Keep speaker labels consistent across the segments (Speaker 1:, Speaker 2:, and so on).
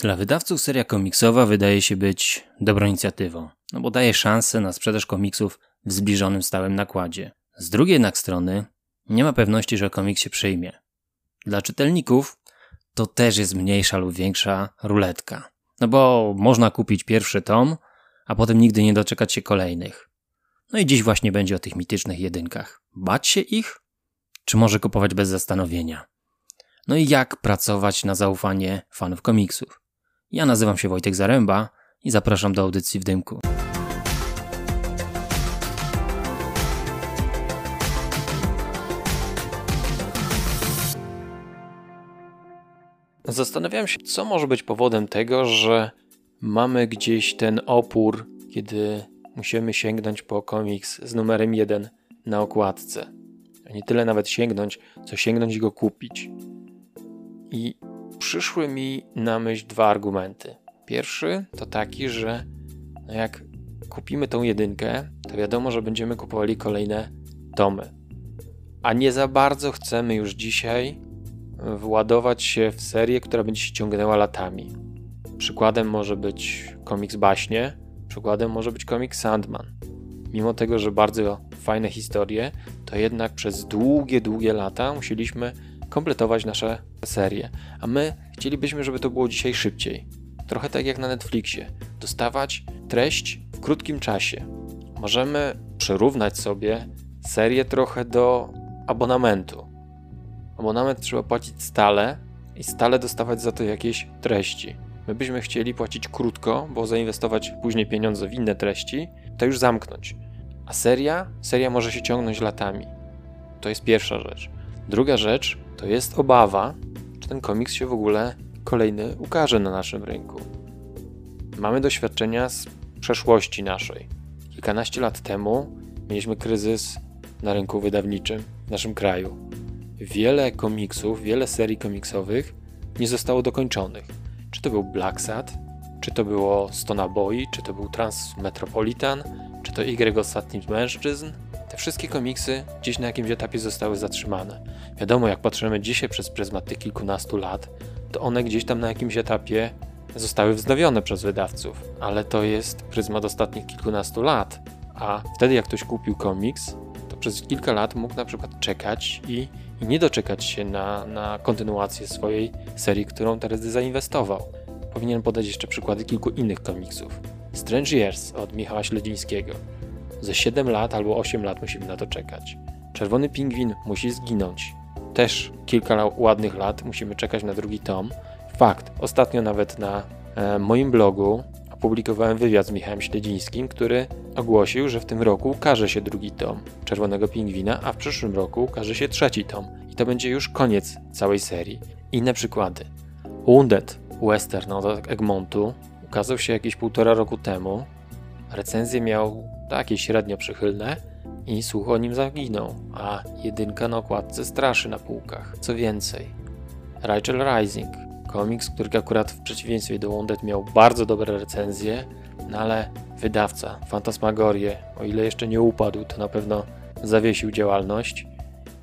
Speaker 1: Dla wydawców seria komiksowa wydaje się być dobrą inicjatywą, no bo daje szansę na sprzedaż komiksów w zbliżonym stałym nakładzie. Z drugiej jednak strony nie ma pewności, że komiks się przyjmie. Dla czytelników to też jest mniejsza lub większa ruletka. No bo można kupić pierwszy tom, a potem nigdy nie doczekać się kolejnych. No i dziś właśnie będzie o tych mitycznych jedynkach. Bać się ich? Czy może kupować bez zastanowienia? No i jak pracować na zaufanie fanów komiksów? Ja nazywam się Wojtek Zaręba i zapraszam do audycji w dymku. Zastanawiam się, co może być powodem tego, że mamy gdzieś ten opór, kiedy musimy sięgnąć po komiks z numerem 1 na okładce. Nie tyle nawet sięgnąć, co sięgnąć i go kupić. I przyszły mi na myśl dwa argumenty. Pierwszy to taki, że no jak kupimy tą jedynkę, to wiadomo, że będziemy kupowali kolejne tomy. A nie za bardzo chcemy już dzisiaj władować się w serię, która będzie się ciągnęła latami. Przykładem może być komiks Baśnie, przykładem może być komiks Sandman. Mimo tego, że bardzo fajne historie, to jednak przez długie, długie lata musieliśmy kompletować nasze serie. A my chcielibyśmy, żeby to było dzisiaj szybciej. Trochę tak jak na Netflixie. Dostawać treść w krótkim czasie. Możemy przyrównać sobie serię trochę do abonamentu. Abonament trzeba płacić stale i stale dostawać za to jakieś treści. My byśmy chcieli płacić krótko, bo zainwestować później pieniądze w inne treści, to już zamknąć. A seria? Seria może się ciągnąć latami. To jest pierwsza rzecz. Druga rzecz to jest obawa, czy ten komiks się w ogóle kolejny ukaże na naszym rynku. Mamy doświadczenia z przeszłości naszej. Kilkanaście lat temu mieliśmy kryzys na rynku wydawniczym w naszym kraju. Wiele komiksów, wiele serii komiksowych nie zostało dokończonych. Czy to był Black Sad, czy to było Stona Boy, czy to był Transmetropolitan, czy to Y Ostatni Mężczyzn, te wszystkie komiksy gdzieś na jakimś etapie zostały zatrzymane. Wiadomo, jak patrzymy dzisiaj przez pryzmat tych kilkunastu lat, to one gdzieś tam na jakimś etapie zostały wznowione przez wydawców, ale to jest pryzmat ostatnich kilkunastu lat. A wtedy, jak ktoś kupił komiks, to przez kilka lat mógł na przykład czekać i, i nie doczekać się na, na kontynuację swojej serii, którą teraz zainwestował. Powinien podać jeszcze przykłady kilku innych komiksów. Strange Years od Michała Śledzińskiego. Ze 7 lat albo 8 lat musimy na to czekać. Czerwony pingwin musi zginąć. Też kilka ładnych lat musimy czekać na drugi tom. Fakt, ostatnio nawet na e, moim blogu opublikowałem wywiad z Michałem Śledzińskim, który ogłosił, że w tym roku ukaże się drugi tom Czerwonego Pingwina, a w przyszłym roku ukaże się trzeci tom. I to będzie już koniec całej serii. Inne przykłady. Wounded, western od Egmontu, ukazał się jakieś półtora roku temu. Recenzję miał takie średnio przychylne i słuch o nim zaginął, a jedynka na okładce straszy na półkach. Co więcej, Rachel Rising, komiks, który akurat w przeciwieństwie do Wounded miał bardzo dobre recenzje, no ale wydawca Fantasmagorie, o ile jeszcze nie upadł, to na pewno zawiesił działalność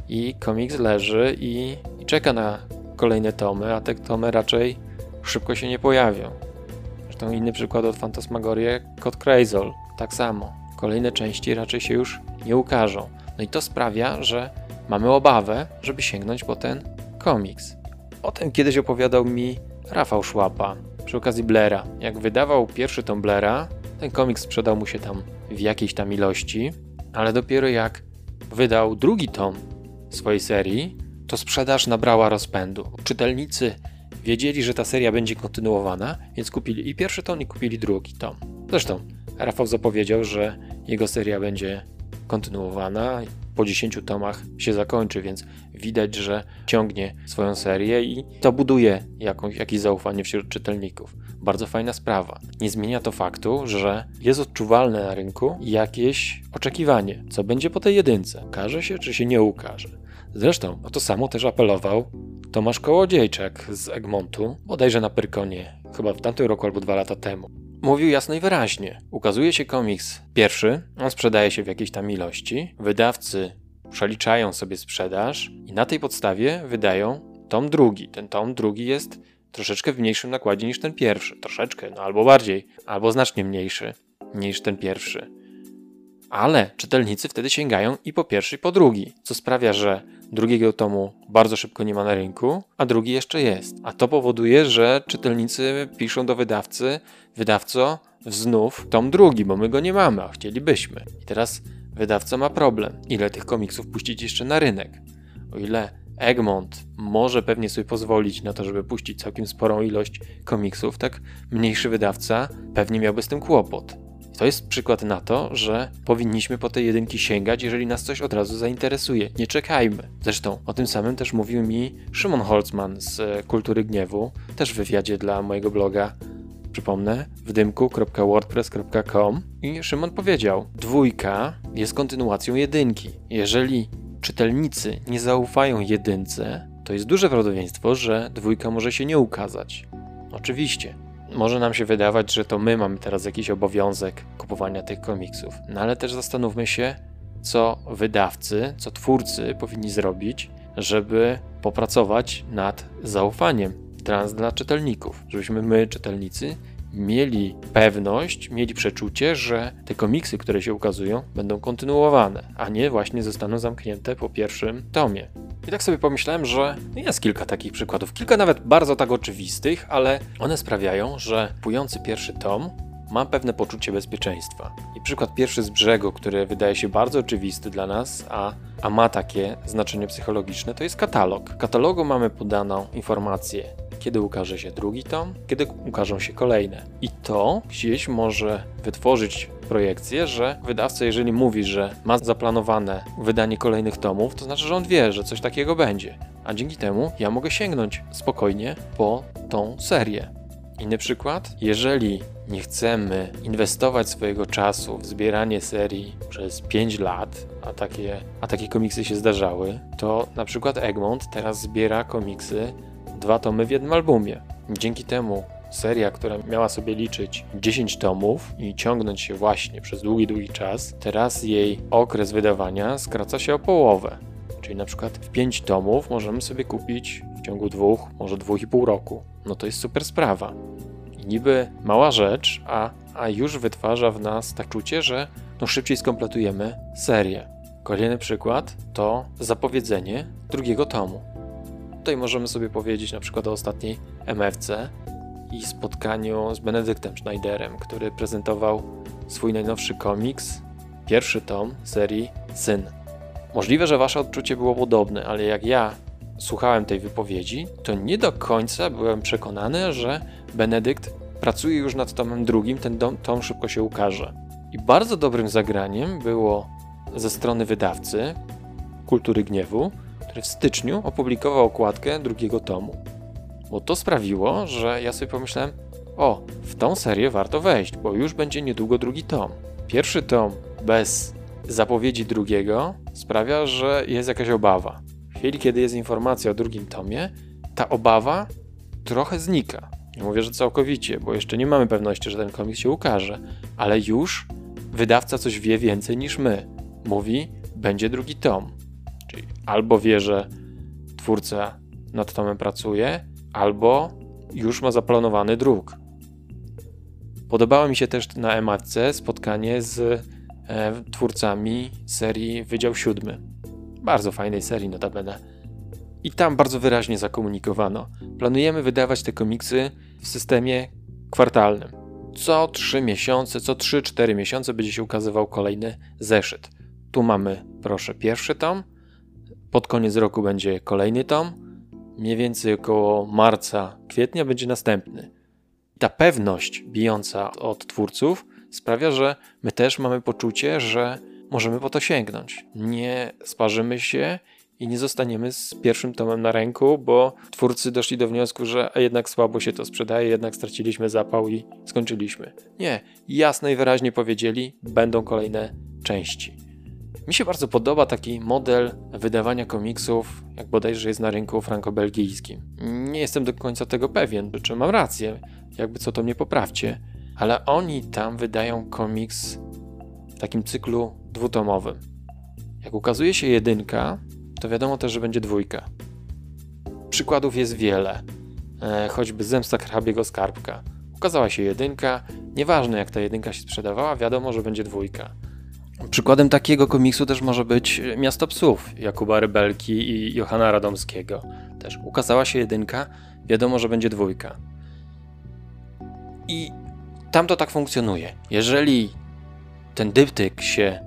Speaker 1: i komiks leży i, i czeka na kolejne tomy, a te tomy raczej szybko się nie pojawią. Zresztą inny przykład od Fantasmagorie, Kod Crazol, tak samo. Kolejne części raczej się już nie ukażą. No i to sprawia, że mamy obawę, żeby sięgnąć po ten komiks. O tym kiedyś opowiadał mi Rafał Szłapa przy okazji Blaira. Jak wydawał pierwszy tom Blaira, ten komiks sprzedał mu się tam w jakiejś tam ilości, ale dopiero jak wydał drugi tom swojej serii, to sprzedaż nabrała rozpędu. Czytelnicy wiedzieli, że ta seria będzie kontynuowana, więc kupili i pierwszy tom, i kupili drugi tom. Zresztą Rafał zapowiedział, że jego seria będzie kontynuowana, po 10 tomach się zakończy, więc widać, że ciągnie swoją serię i to buduje jakąś, jakieś zaufanie wśród czytelników. Bardzo fajna sprawa. Nie zmienia to faktu, że jest odczuwalne na rynku jakieś oczekiwanie, co będzie po tej jedynce. Ukaże się, czy się nie ukaże. Zresztą o to samo też apelował Tomasz Kołodziejczak z Egmontu, bodajże na Pyrkonie, chyba w tamtym roku albo dwa lata temu. Mówił jasno i wyraźnie. Ukazuje się komiks pierwszy, on sprzedaje się w jakiejś tam ilości, wydawcy przeliczają sobie sprzedaż i na tej podstawie wydają tom drugi. Ten tom drugi jest troszeczkę w mniejszym nakładzie niż ten pierwszy. Troszeczkę, no albo bardziej, albo znacznie mniejszy niż ten pierwszy. Ale czytelnicy wtedy sięgają i po pierwszy, i po drugi, co sprawia, że drugiego tomu bardzo szybko nie ma na rynku, a drugi jeszcze jest. A to powoduje, że czytelnicy piszą do wydawcy: Wydawco, znów tom drugi, bo my go nie mamy, a chcielibyśmy. I teraz wydawca ma problem. Ile tych komiksów puścić jeszcze na rynek? O ile Egmont może pewnie sobie pozwolić na to, żeby puścić całkiem sporą ilość komiksów, tak mniejszy wydawca pewnie miałby z tym kłopot. To jest przykład na to, że powinniśmy po te jedynki sięgać, jeżeli nas coś od razu zainteresuje. Nie czekajmy. Zresztą o tym samym też mówił mi Szymon Holzman z e, Kultury Gniewu, też w wywiadzie dla mojego bloga. Przypomnę, wdymku.wordpress.com i Szymon powiedział: Dwójka jest kontynuacją jedynki. Jeżeli czytelnicy nie zaufają jedynce, to jest duże prawdopodobieństwo, że dwójka może się nie ukazać. Oczywiście, może nam się wydawać, że to my mamy teraz jakiś obowiązek kupowania tych komiksów, no ale też zastanówmy się, co wydawcy, co twórcy powinni zrobić, żeby popracować nad zaufaniem trans dla czytelników, żebyśmy my, czytelnicy, mieli pewność, mieli przeczucie, że te komiksy, które się ukazują, będą kontynuowane, a nie właśnie zostaną zamknięte po pierwszym tomie. I tak sobie pomyślałem, że jest kilka takich przykładów, kilka nawet bardzo tak oczywistych, ale one sprawiają, że kupujący pierwszy tom ma pewne poczucie bezpieczeństwa. I przykład pierwszy z brzegu, który wydaje się bardzo oczywisty dla nas, a, a ma takie znaczenie psychologiczne, to jest katalog. W katalogu mamy podaną informację, kiedy ukaże się drugi tom, kiedy ukażą się kolejne. I to gdzieś może wytworzyć projekcję, że wydawca, jeżeli mówi, że ma zaplanowane wydanie kolejnych tomów, to znaczy, że on wie, że coś takiego będzie. A dzięki temu ja mogę sięgnąć spokojnie po tą serię. Inny przykład, jeżeli nie chcemy inwestować swojego czasu w zbieranie serii przez 5 lat, a takie, a takie komiksy się zdarzały, to na przykład Egmont teraz zbiera komiksy dwa tomy w jednym albumie. Dzięki temu seria, która miała sobie liczyć 10 tomów i ciągnąć się właśnie przez długi, długi czas, teraz jej okres wydawania skraca się o połowę. Czyli na przykład w 5 tomów możemy sobie kupić w ciągu dwóch, może dwóch i pół roku. No to jest super sprawa. I niby mała rzecz, a, a już wytwarza w nas tak czucie, że no szybciej skompletujemy serię. Kolejny przykład to zapowiedzenie drugiego tomu. Tutaj możemy sobie powiedzieć na przykład o ostatniej MFC i spotkaniu z Benedyktem Schneiderem, który prezentował swój najnowszy komiks, pierwszy tom serii Syn. Możliwe, że wasze odczucie było podobne, ale jak ja słuchałem tej wypowiedzi, to nie do końca byłem przekonany, że Benedykt pracuje już nad tomem drugim, ten dom, tom szybko się ukaże. I bardzo dobrym zagraniem było ze strony wydawcy Kultury Gniewu, w styczniu opublikował okładkę drugiego tomu. Bo to sprawiło, że ja sobie pomyślałem, o, w tą serię warto wejść, bo już będzie niedługo drugi tom. Pierwszy tom bez zapowiedzi drugiego sprawia, że jest jakaś obawa. W chwili, kiedy jest informacja o drugim tomie, ta obawa trochę znika. Nie mówię, że całkowicie, bo jeszcze nie mamy pewności, że ten komiks się ukaże, ale już wydawca coś wie więcej niż my. Mówi, będzie drugi tom. Albo wie, że twórca nad tomem pracuje, albo już ma zaplanowany druk. Podobało mi się też na MAC spotkanie z e, twórcami serii Wydział Siódmy. Bardzo fajnej serii notabene. I tam bardzo wyraźnie zakomunikowano. Planujemy wydawać te komiksy w systemie kwartalnym. Co 3 miesiące, co 3-4 miesiące będzie się ukazywał kolejny zeszyt. Tu mamy, proszę, pierwszy tom. Pod koniec roku będzie kolejny tom mniej więcej około marca, kwietnia będzie następny. Ta pewność bijąca od twórców sprawia, że my też mamy poczucie, że możemy po to sięgnąć. Nie sparzymy się i nie zostaniemy z pierwszym tomem na ręku, bo twórcy doszli do wniosku, że jednak słabo się to sprzedaje, jednak straciliśmy zapał i skończyliśmy. Nie, jasno i wyraźnie powiedzieli, będą kolejne części. Mi się bardzo podoba taki model wydawania komiksów, jak bodajże jest na rynku franco-belgijskim. Nie jestem do końca tego pewien, czy mam rację, jakby co to mnie poprawcie, ale oni tam wydają komiks w takim cyklu dwutomowym. Jak ukazuje się jedynka, to wiadomo też, że będzie dwójka. Przykładów jest wiele. e, choćby Zemsta Hrabiego Skarbka. Ukazała się jedynka, nieważne jak ta jedynka się sprzedawała, wiadomo, że będzie dwójka. Przykładem takiego komiksu też może być Miasto Psów Jakuba Rybelki i Johana Radomskiego. Też ukazała się jedynka, wiadomo, że będzie dwójka. I tam to tak funkcjonuje. Jeżeli ten dyptyk się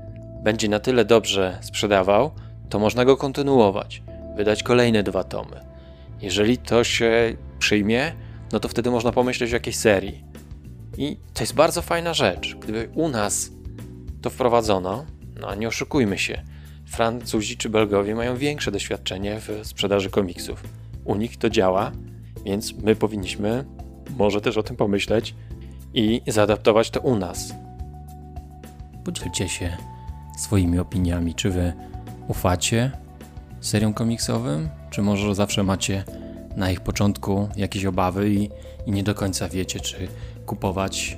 Speaker 1: będzie na tyle dobrze sprzedawał, to można go kontynuować, wydać kolejne dwa tomy. Jeżeli to się przyjmie, no to wtedy można pomyśleć o jakiejś serii. I to jest bardzo fajna rzecz. Gdyby u nas to wprowadzono, no nie oszukujmy się, Francuzi czy Belgowie mają większe doświadczenie w sprzedaży komiksów. U nich to działa, więc my powinniśmy może też o tym pomyśleć i zaadaptować to u nas. Podzielcie się swoimi opiniami. Czy wy ufacie seriom komiksowym, czy może zawsze macie na ich początku jakieś obawy i, i nie do końca wiecie, czy kupować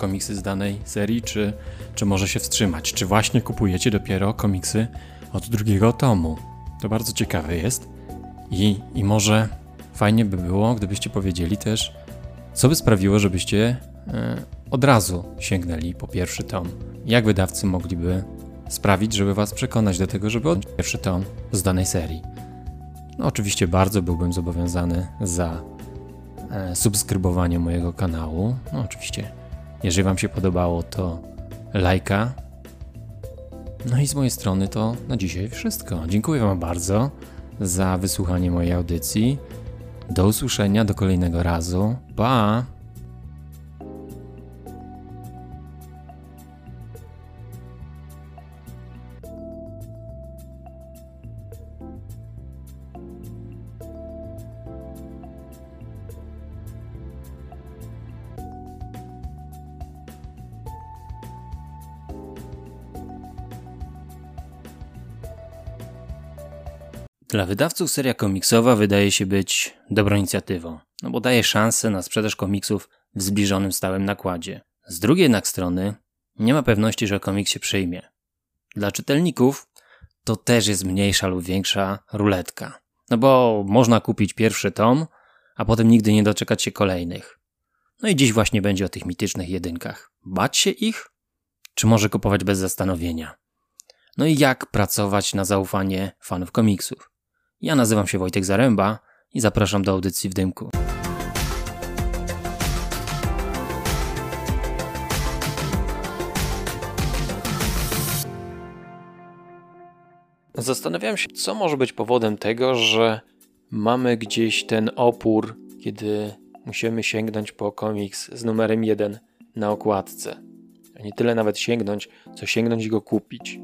Speaker 1: komiksy z danej serii, czy, czy może się wstrzymać? Czy właśnie kupujecie dopiero komiksy od drugiego tomu? To bardzo ciekawe jest. I, i może fajnie by było, gdybyście powiedzieli też, co by sprawiło, żebyście e, od razu sięgnęli po pierwszy tom. Jak wydawcy mogliby sprawić, żeby was przekonać do tego, żeby odnieść pierwszy tom z danej serii? No, oczywiście bardzo byłbym zobowiązany za e, subskrybowanie mojego kanału. No, oczywiście, jeżeli Wam się podobało, to lajka. No i z mojej strony to na dzisiaj wszystko. Dziękuję Wam bardzo za wysłuchanie mojej audycji. Do usłyszenia do kolejnego razu. Pa! Dla wydawców seria komiksowa wydaje się być dobrą inicjatywą, no bo daje szansę na sprzedaż komiksów w zbliżonym stałym nakładzie. Z drugiej jednak strony nie ma pewności, że komiks się przyjmie. Dla czytelników to też jest mniejsza lub większa ruletka. No bo można kupić pierwszy tom, a potem nigdy nie doczekać się kolejnych. No i dziś właśnie będzie o tych mitycznych jedynkach. Bać się ich? Czy może kupować bez zastanowienia? No i jak pracować na zaufanie fanów komiksów? Ja nazywam się Wojtek Zaręba i zapraszam do audycji w dymku. Zastanawiałem się, co może być powodem tego, że mamy gdzieś ten opór, kiedy musimy sięgnąć po komiks z numerem 1 na okładce. Nie tyle nawet sięgnąć, co sięgnąć i go kupić.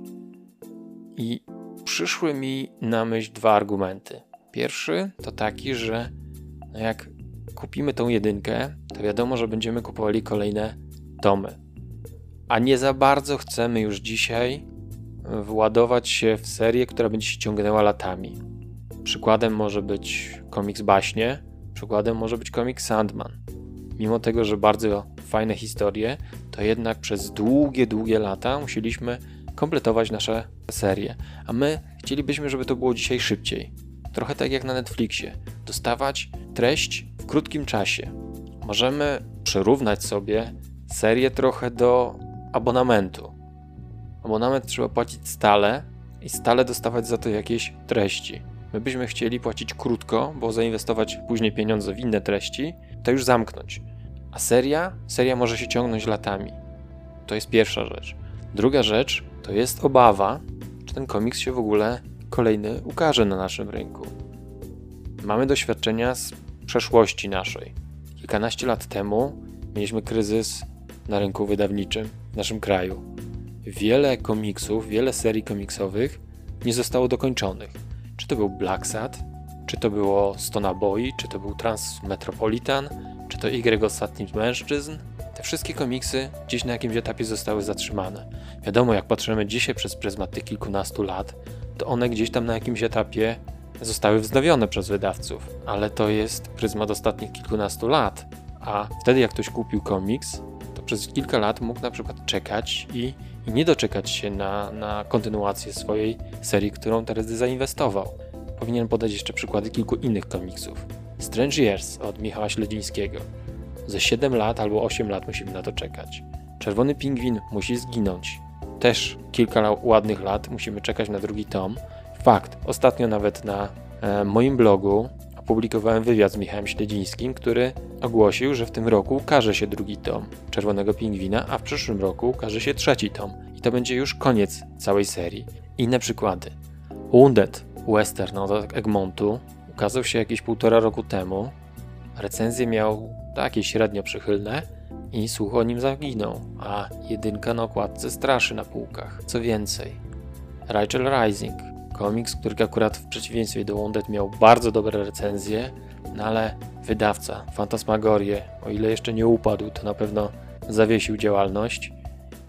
Speaker 1: I przyszły mi na myśl dwa argumenty. Pierwszy to taki, że no jak kupimy tą jedynkę, to wiadomo, że będziemy kupowali kolejne tomy. A nie za bardzo chcemy już dzisiaj władować się w serię, która będzie się ciągnęła latami. Przykładem może być komiks Baśnie, przykładem może być komiks Sandman. Mimo tego, że bardzo fajne historie, to jednak przez długie, długie lata musieliśmy kompletować nasze serie. A my chcielibyśmy, żeby to było dzisiaj szybciej. Trochę tak jak na Netflixie. Dostawać treść w krótkim czasie. Możemy przyrównać sobie serię trochę do abonamentu. Abonament trzeba płacić stale i stale dostawać za to jakieś treści. My byśmy chcieli płacić krótko, bo zainwestować później pieniądze w inne treści, to już zamknąć. A seria? Seria może się ciągnąć latami. To jest pierwsza rzecz. Druga rzecz to jest obawa, czy ten komiks się w ogóle kolejny ukaże na naszym rynku. Mamy doświadczenia z przeszłości naszej. Kilkanaście lat temu mieliśmy kryzys na rynku wydawniczym w naszym kraju. Wiele komiksów, wiele serii komiksowych nie zostało dokończonych. Czy to był Black Sad, czy to było Stona Boy, czy to był Transmetropolitan, czy to Y Ostatni Mężczyzn, te wszystkie komiksy gdzieś na jakimś etapie zostały zatrzymane. Wiadomo, jak patrzymy dzisiaj przez pryzmat tych kilkunastu lat, to one gdzieś tam na jakimś etapie zostały wznowione przez wydawców, ale to jest pryzmat ostatnich kilkunastu lat. A wtedy, jak ktoś kupił komiks, to przez kilka lat mógł na przykład czekać i, i nie doczekać się na, na kontynuację swojej serii, którą teraz zainwestował. Powinien podać jeszcze przykłady kilku innych komiksów. Strange Years od Michała Śledzińskiego. Ze 7 lat albo 8 lat musimy na to czekać. Czerwony pingwin musi zginąć. Też kilka ładnych lat musimy czekać na drugi tom. Fakt, ostatnio nawet na e, moim blogu opublikowałem wywiad z Michałem Śledzińskim, który ogłosił, że w tym roku ukaże się drugi tom Czerwonego Pingwina, a w przyszłym roku ukaże się trzeci tom. I to będzie już koniec całej serii. Inne przykłady. Wounded Western od Egmontu ukazał się jakieś półtora roku temu. Recenzje miał takie średnio przychylne i słuch o nim zaginął, a jedynka na okładce straszy na półkach. Co więcej, Rachel Rising, komiks, który akurat w przeciwieństwie do Wounded miał bardzo dobre recenzje, no ale wydawca Fantasmagorie, o ile jeszcze nie upadł, to na pewno zawiesił działalność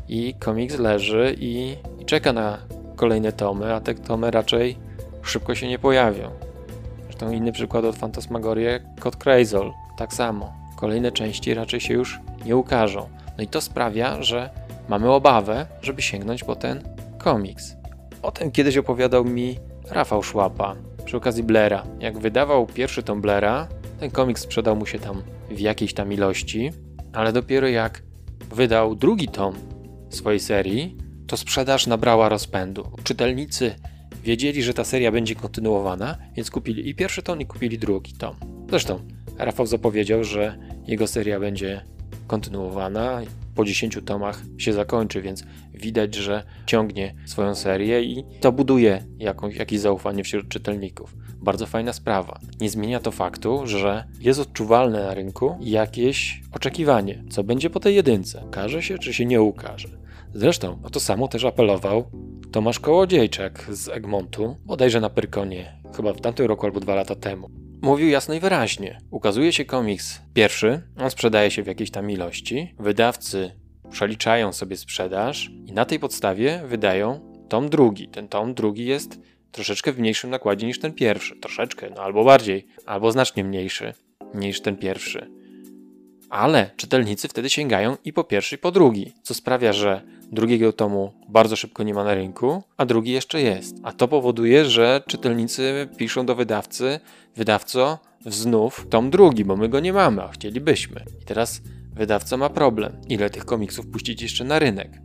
Speaker 1: i komiks leży i, i czeka na kolejne tomy, a te tomy raczej szybko się nie pojawią. Zresztą inny przykład od Fantasmagorie, Kod Crazol, tak samo. Kolejne części raczej się już nie ukażą. No i to sprawia, że mamy obawę, żeby sięgnąć po ten komiks. O tym kiedyś opowiadał mi Rafał Szłapa przy okazji Blaira. Jak wydawał pierwszy tom Blaira, ten komiks sprzedał mu się tam w jakiejś tam ilości, ale dopiero jak wydał drugi tom swojej serii, to sprzedaż nabrała rozpędu. Czytelnicy wiedzieli, że ta seria będzie kontynuowana, więc kupili i pierwszy tom, i kupili drugi tom. Zresztą Rafał zapowiedział, że jego seria będzie kontynuowana, po 10 tomach się zakończy, więc widać, że ciągnie swoją serię i to buduje jakąś, jakieś zaufanie wśród czytelników. Bardzo fajna sprawa. Nie zmienia to faktu, że jest odczuwalne na rynku jakieś oczekiwanie, co będzie po tej jedynce. Ukaże się, czy się nie ukaże. Zresztą o to samo też apelował Tomasz Kołodziejczak z Egmontu, bodajże na Pyrkonie, chyba w tamtym roku albo dwa lata temu. Mówił jasno i wyraźnie. Ukazuje się komiks pierwszy, on sprzedaje się w jakiejś tam ilości, wydawcy przeliczają sobie sprzedaż i na tej podstawie wydają tom drugi. Ten tom drugi jest troszeczkę w mniejszym nakładzie niż ten pierwszy. Troszeczkę, no albo bardziej, albo znacznie mniejszy niż ten pierwszy. Ale czytelnicy wtedy sięgają i po pierwszy, i po drugi, co sprawia, że drugiego tomu bardzo szybko nie ma na rynku, a drugi jeszcze jest. A to powoduje, że czytelnicy piszą do wydawcy: Wydawco, znów tom drugi, bo my go nie mamy, a chcielibyśmy. I teraz wydawca ma problem. Ile tych komiksów puścić jeszcze na rynek?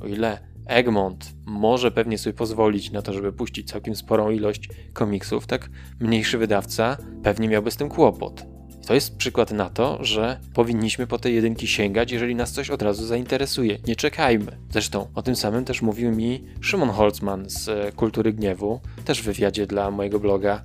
Speaker 1: O ile Egmont może pewnie sobie pozwolić na to, żeby puścić całkiem sporą ilość komiksów, tak mniejszy wydawca pewnie miałby z tym kłopot. To jest przykład na to, że powinniśmy po tej jedynki sięgać, jeżeli nas coś od razu zainteresuje. Nie czekajmy. Zresztą o tym samym też mówił mi Szymon Holzman z e, Kultury Gniewu, też w wywiadzie dla mojego bloga.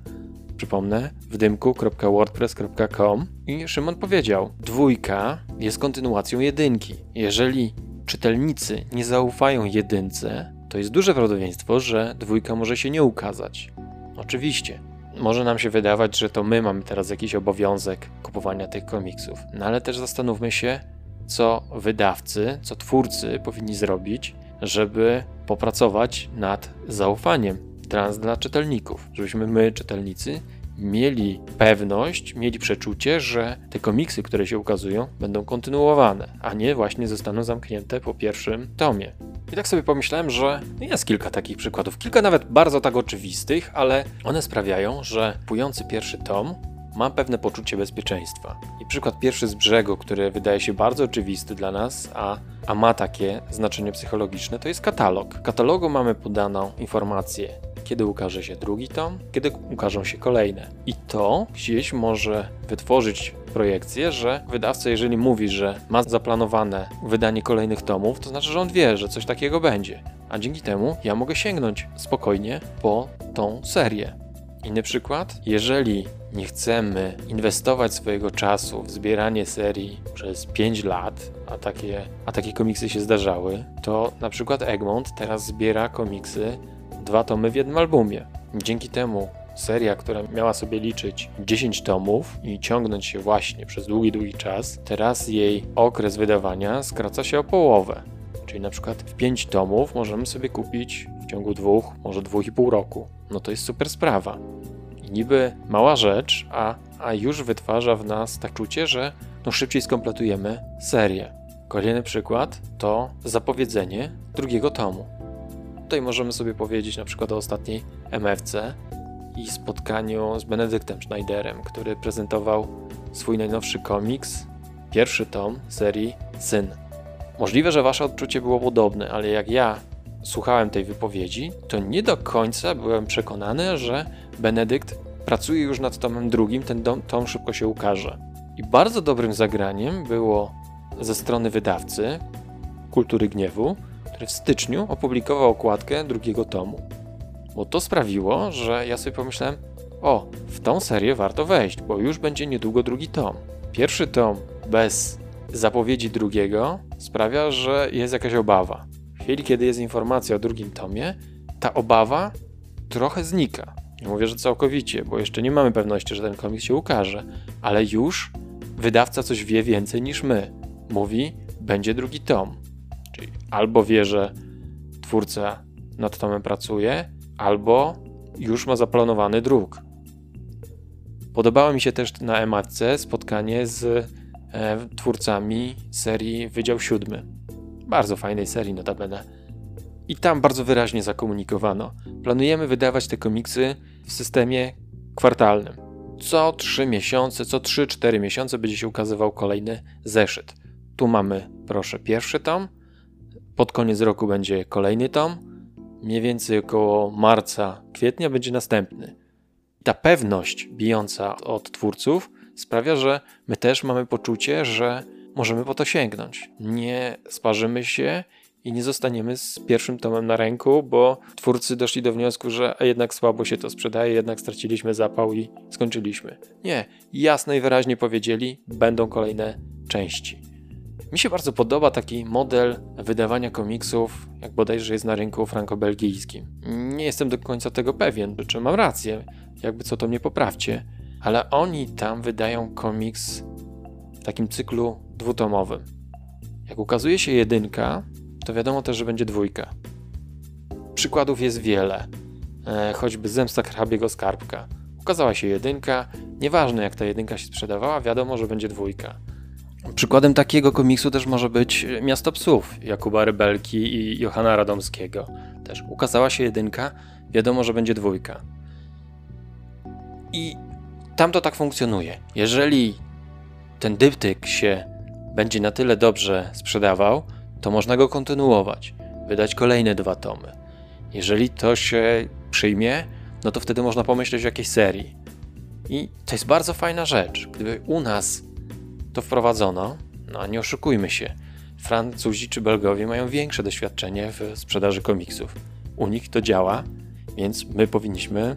Speaker 1: Przypomnę, w dymku.wordpress.com i Szymon powiedział: Dwójka jest kontynuacją jedynki. Jeżeli czytelnicy nie zaufają jedynce, to jest duże prawdopodobieństwo, że dwójka może się nie ukazać. Oczywiście, może nam się wydawać, że to my mamy teraz jakiś obowiązek kupowania tych komiksów. No ale też zastanówmy się, co wydawcy, co twórcy powinni zrobić, żeby popracować nad zaufaniem trans dla czytelników, żebyśmy my, czytelnicy, mieli pewność, mieli przeczucie, że te komiksy, które się ukazują, będą kontynuowane, a nie właśnie zostaną zamknięte po pierwszym tomie. I tak sobie pomyślałem, że jest kilka takich przykładów, kilka nawet bardzo tak oczywistych, ale one sprawiają, że kupujący pierwszy tom ma pewne poczucie bezpieczeństwa. I przykład pierwszy z brzegu, który wydaje się bardzo oczywisty dla nas, a, a ma takie znaczenie psychologiczne, to jest katalog. W katalogu mamy podaną informację, kiedy ukaże się drugi tom, kiedy ukażą się kolejne. I to gdzieś może wytworzyć projekcję, że wydawca, jeżeli mówi, że ma zaplanowane wydanie kolejnych tomów, to znaczy, że on wie, że coś takiego będzie. A dzięki temu ja mogę sięgnąć spokojnie po tą serię. Inny przykład, jeżeli nie chcemy inwestować swojego czasu w zbieranie serii przez 5 lat, a takie, a takie komiksy się zdarzały, to na przykład Egmont teraz zbiera komiksy dwa tomy w jednym albumie. Dzięki temu seria, która miała sobie liczyć 10 tomów i ciągnąć się właśnie przez długi, długi czas, teraz jej okres wydawania skraca się o połowę. Czyli na przykład w 5 tomów możemy sobie kupić w ciągu dwóch, może dwóch i pół roku. No to jest super sprawa. I niby mała rzecz, a, a już wytwarza w nas tak czucie, że no szybciej skompletujemy serię. Kolejny przykład to zapowiedzenie drugiego tomu. Tutaj możemy sobie powiedzieć na przykład o ostatniej MFC, i spotkaniu z Benedyktem Schneiderem, który prezentował swój najnowszy komiks, pierwszy tom serii Syn. Możliwe, że wasze odczucie było podobne, ale jak ja słuchałem tej wypowiedzi, to nie do końca byłem przekonany, że Benedykt pracuje już nad tomem drugim, ten dom, tom szybko się ukaże. I bardzo dobrym zagraniem było ze strony wydawcy Kultury Gniewu, w styczniu opublikował okładkę drugiego tomu. Bo to sprawiło, że ja sobie pomyślałem, o, w tą serię warto wejść, bo już będzie niedługo drugi tom. Pierwszy tom bez zapowiedzi drugiego sprawia, że jest jakaś obawa. W chwili, kiedy jest informacja o drugim tomie, ta obawa trochę znika. Nie mówię, że całkowicie, bo jeszcze nie mamy pewności, że ten komiks się ukaże, ale już wydawca coś wie więcej niż my. Mówi, będzie drugi tom. Albo wie, że twórca nad tomem pracuje, albo już ma zaplanowany druk. Podobało mi się też na ematce spotkanie z e, twórcami serii Wydział Siódmy. Bardzo fajnej serii notabene. I tam bardzo wyraźnie zakomunikowano. Planujemy wydawać te komiksy w systemie kwartalnym. Co 3 miesiące, co 3-4 miesiące będzie się ukazywał kolejny zeszyt. Tu mamy, proszę, pierwszy tom. Pod koniec roku będzie kolejny tom. Mniej więcej około marca, kwietnia będzie następny. Ta pewność bijąca od twórców sprawia, że my też mamy poczucie, że możemy po to sięgnąć. Nie sparzymy się i nie zostaniemy z pierwszym tomem na ręku, bo twórcy doszli do wniosku, że jednak słabo się to sprzedaje, jednak straciliśmy zapał i skończyliśmy. Nie, jasno i wyraźnie powiedzieli, będą kolejne części. Mi się bardzo podoba taki model wydawania komiksów, jak bodajże jest na rynku franco-belgijskim. Nie jestem do końca tego pewien, czy mam rację, jakby co to mnie poprawcie, ale oni tam wydają komiks w takim cyklu dwutomowym. Jak ukazuje się jedynka, to wiadomo też, że będzie dwójka. Przykładów jest wiele, e, choćby Zemsta hrabiego skarbka. Ukazała się jedynka, nieważne jak ta jedynka się sprzedawała, wiadomo, że będzie dwójka. Przykładem takiego komiksu też może być Miasto Psów Jakuba Rybelki i Johana Radomskiego. Też ukazała się jedynka, wiadomo, że będzie dwójka. I tam to tak funkcjonuje. Jeżeli ten dyptyk się będzie na tyle dobrze sprzedawał, to można go kontynuować, wydać kolejne dwa tomy. Jeżeli to się przyjmie, no to wtedy można pomyśleć o jakiejś serii. I to jest bardzo fajna rzecz. Gdyby u nas to wprowadzono, no nie oszukujmy się, Francuzi czy Belgowie mają większe doświadczenie w sprzedaży komiksów. U nich to działa, więc my powinniśmy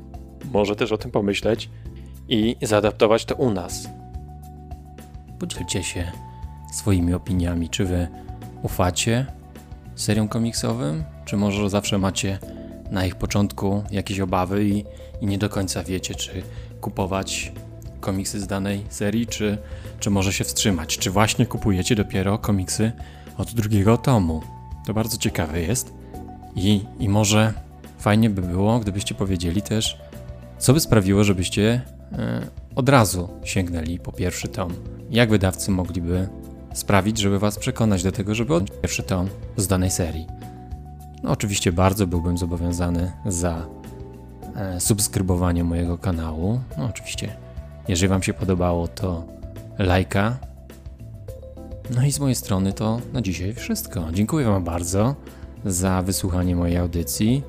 Speaker 1: może też o tym pomyśleć i zaadaptować to u nas. Podzielcie się swoimi opiniami, czy wy ufacie seriom komiksowym, czy może zawsze macie na ich początku jakieś obawy i, i nie do końca wiecie, czy kupować komiksy z danej serii, czy, czy może się wstrzymać? Czy właśnie kupujecie dopiero komiksy od drugiego tomu? To bardzo ciekawe jest. I, I może fajnie by było, gdybyście powiedzieli też, co by sprawiło, żebyście e, od razu sięgnęli po pierwszy tom. Jak wydawcy mogliby sprawić, żeby Was przekonać do tego, żeby odnieść pierwszy tom z danej serii. No, oczywiście bardzo byłbym zobowiązany za e, subskrybowanie mojego kanału. No, oczywiście, jeżeli Wam się podobało, to lajka. No i z mojej strony to na dzisiaj wszystko. Dziękuję Wam bardzo za wysłuchanie mojej audycji.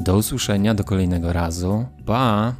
Speaker 1: Do usłyszenia do kolejnego razu. Pa!